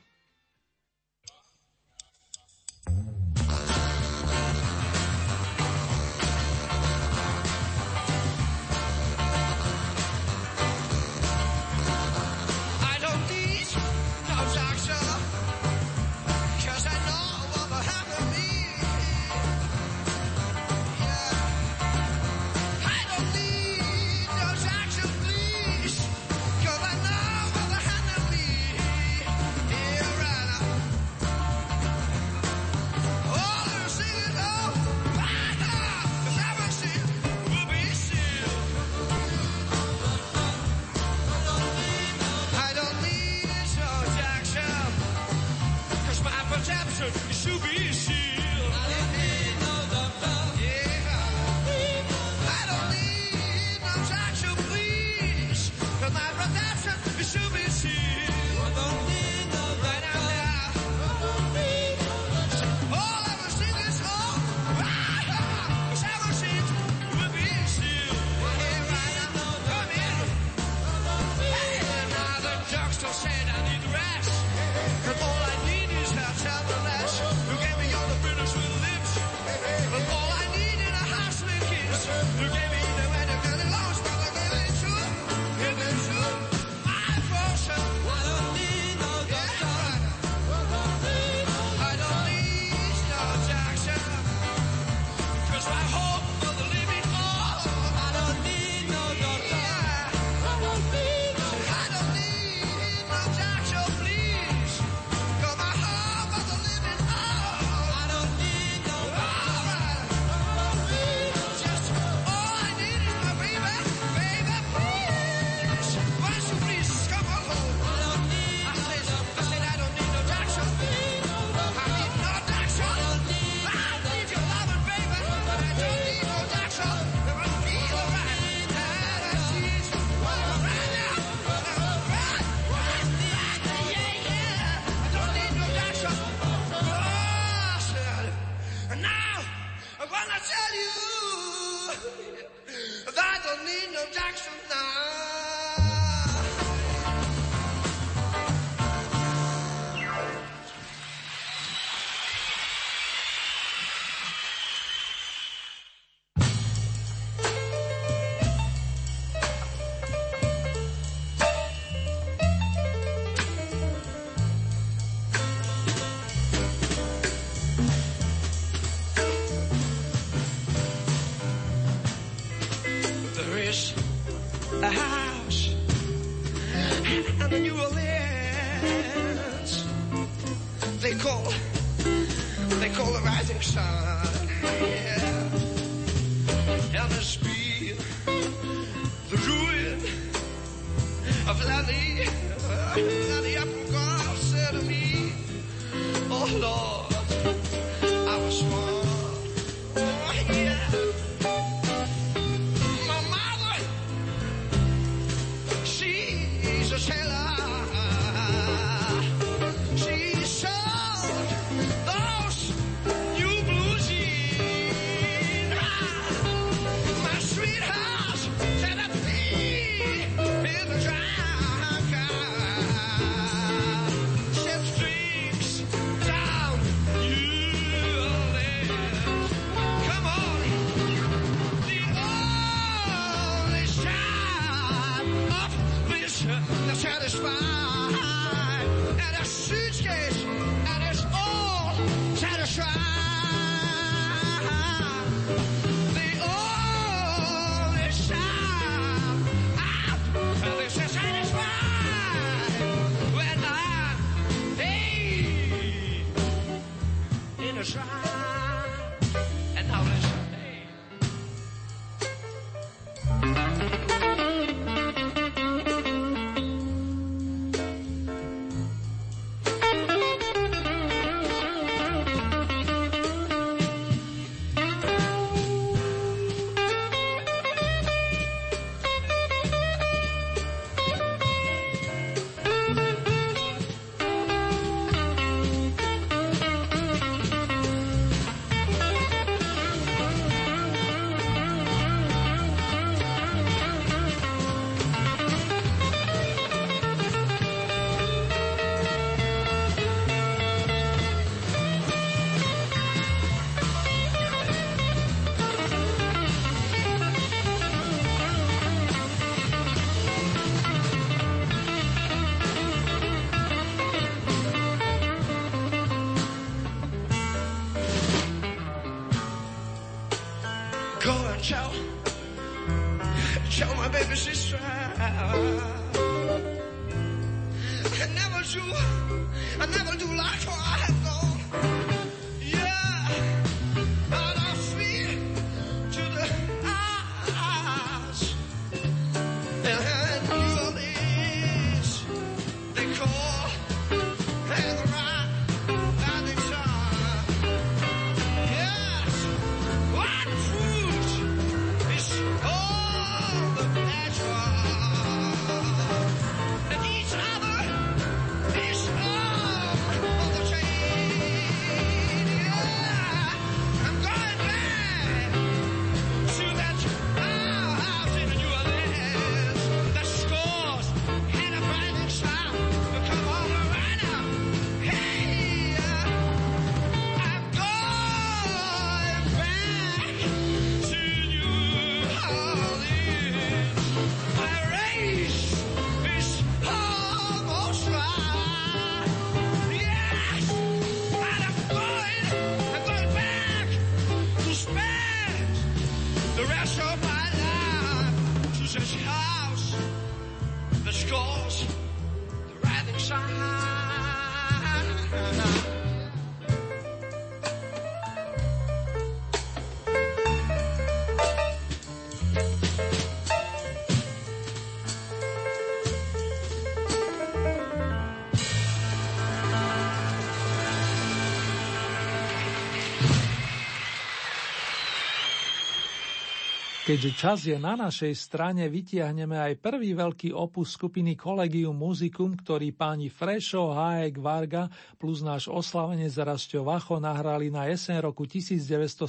Keďže čas je na našej strane, vytiahneme aj prvý veľký opus skupiny Collegium Musicum, ktorý páni Frešo, Háek, Varga plus náš oslavenec Rastio Vacho nahrali na jeseň roku 1970.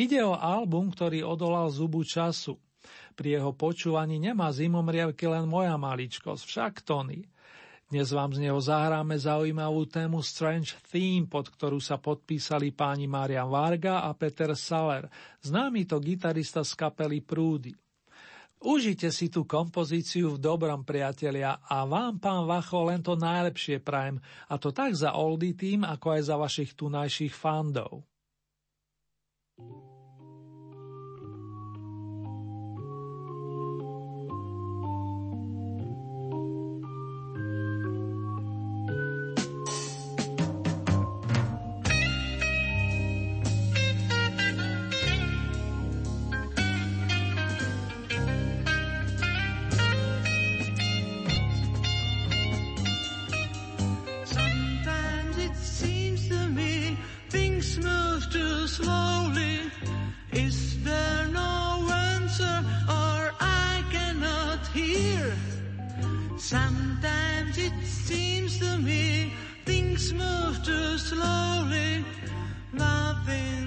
Ide o album, ktorý odolal zubu času. Pri jeho počúvaní nemá zimomriavky len moja maličkosť, však Tony. Dnes vám z neho zahráme zaujímavú tému Strange Theme, pod ktorú sa podpísali páni Marian Varga a Peter Saller, známy to gitarista z kapely Prúdy. Užite si tú kompozíciu v dobrom, priatelia, a vám, pán Vacho, len to najlepšie prajem, a to tak za Oldie tým, ako aj za vašich tunajších fandov. here. Sometimes it seems to me things move too slowly. Nothing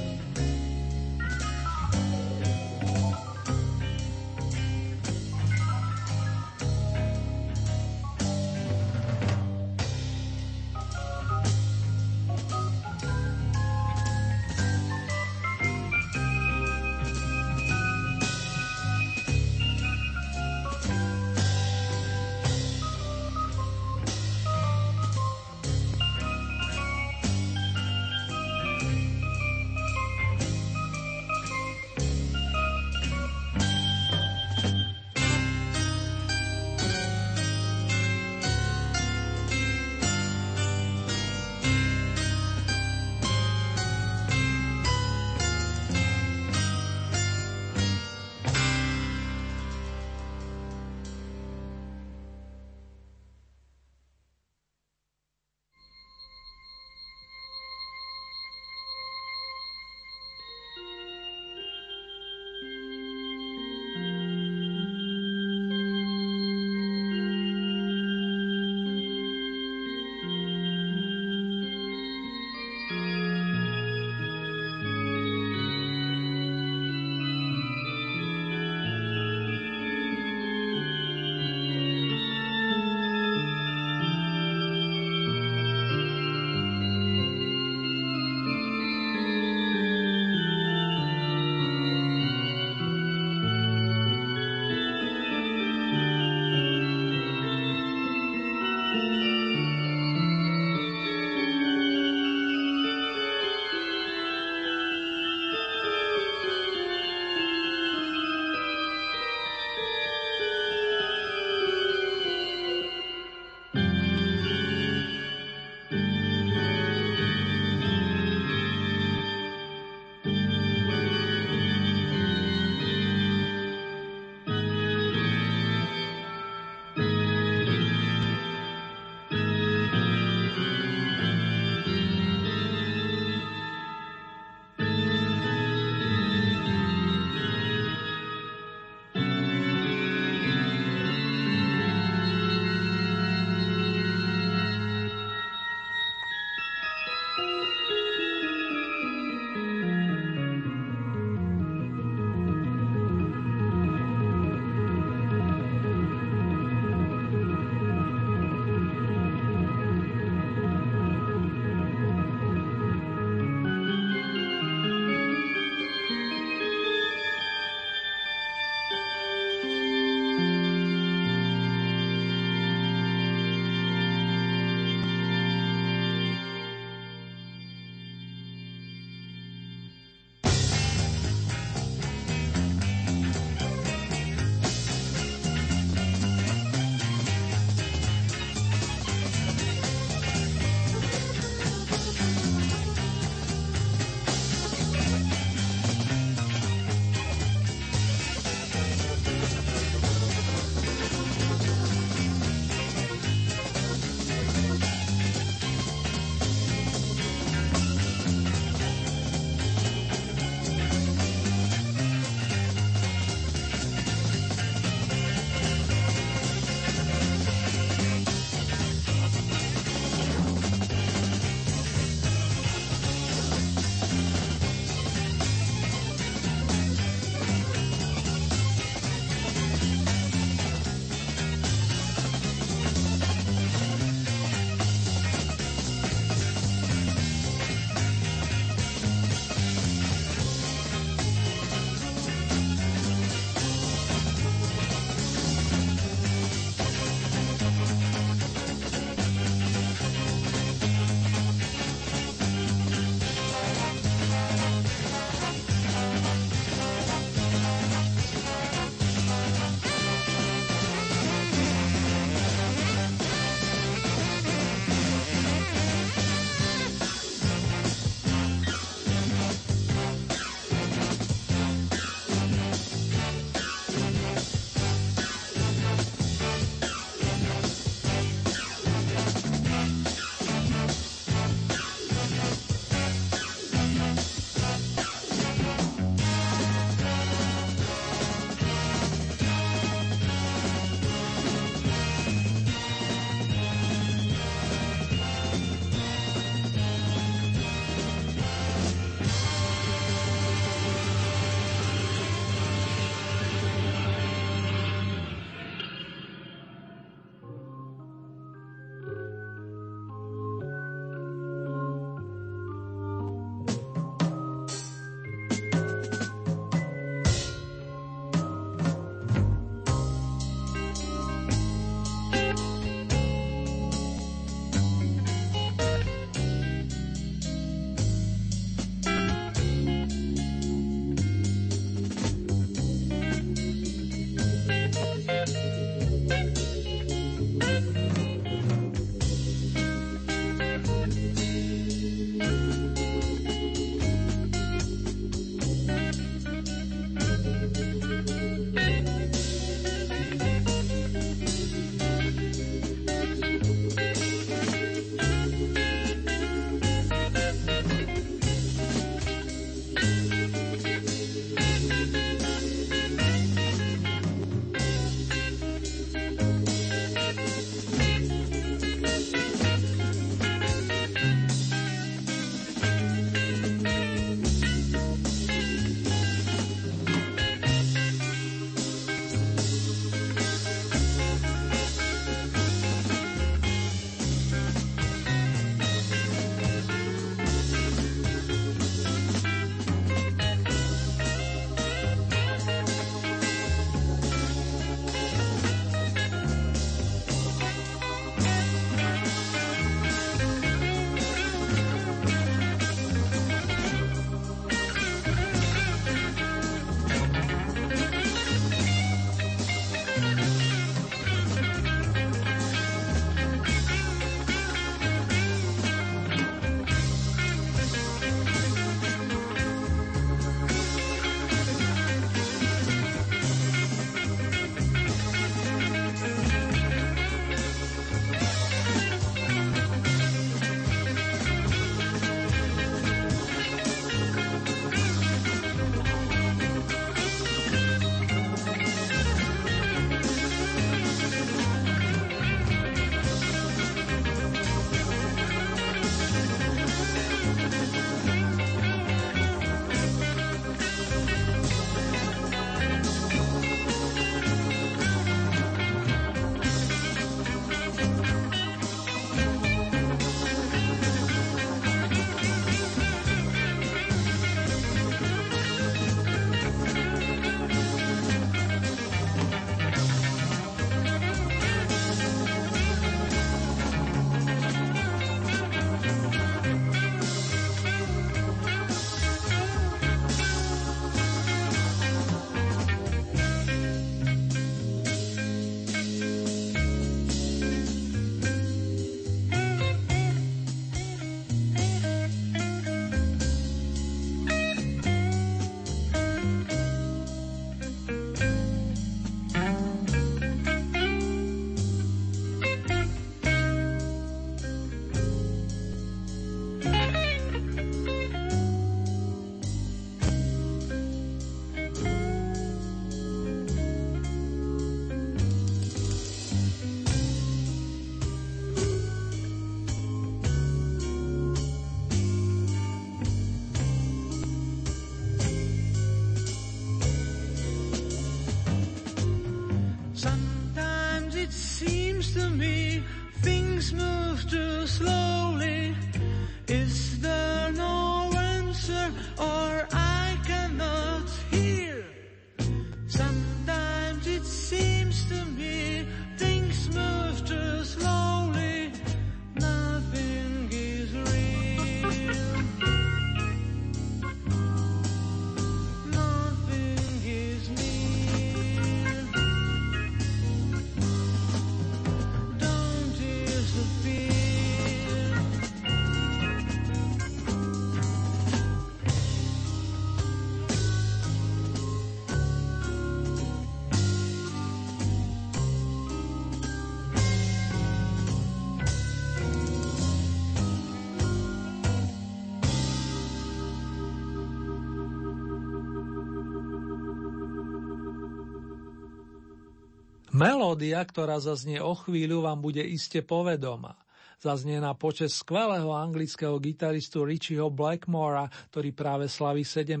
Melódia, ktorá zaznie o chvíľu, vám bude iste povedomá. Zaznie na počas skvelého anglického gitaristu Richieho Blackmora, ktorý práve slaví 70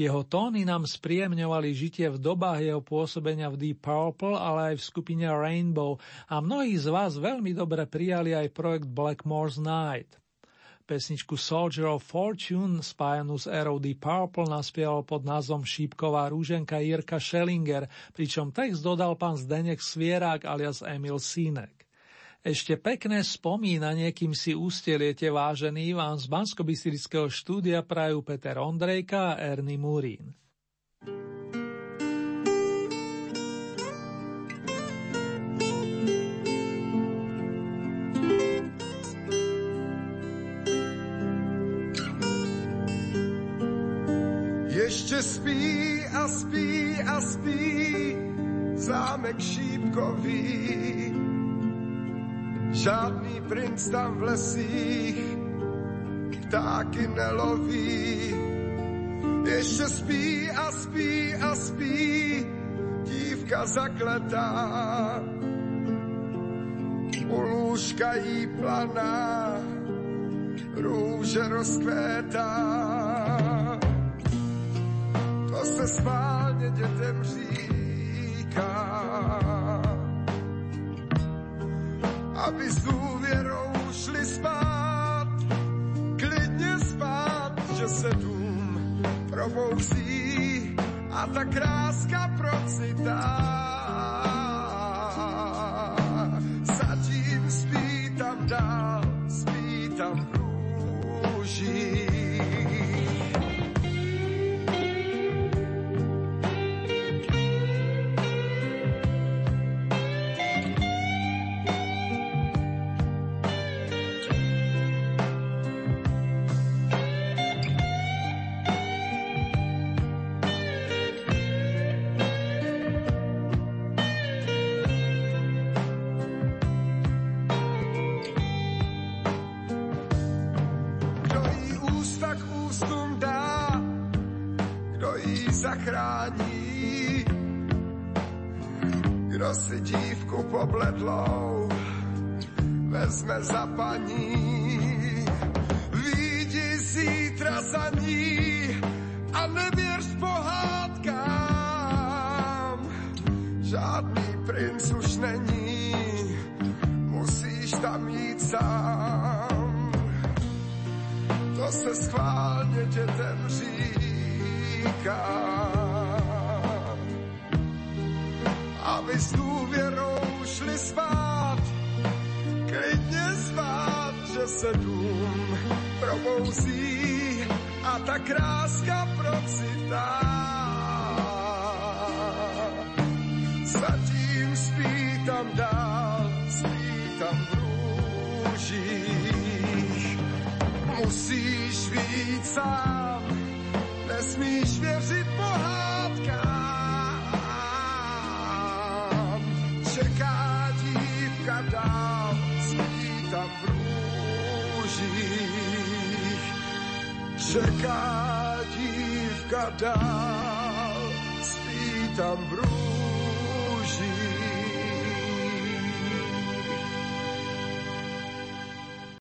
Jeho tóny nám spríjemňovali žitie v dobách jeho pôsobenia v Deep Purple, ale aj v skupine Rainbow a mnohí z vás veľmi dobre prijali aj projekt Blackmore's Night. Pesničku Soldier of Fortune spájanú s Arrow Deep Purple naspieval pod názvom Šípková rúženka Jirka Schellinger, pričom text dodal pán Zdenek Svierák alias Emil Sínek. Ešte pekné spomínanie, kým si usteliete vážený, vám z bansko štúdia prajú Peter Ondrejka a Ernie Murín. Ještě spí a spí a spí zámek šípkový. Žádný princ tam v lesích ptáky neloví. Ještě spí a spí a spí dívka zakletá. U lůžka jí planá růže rozkvétá se schválně dětem říká. Aby s důvěrou šli spát, klidně spát, že se dům probouzí a ta kráska procitá.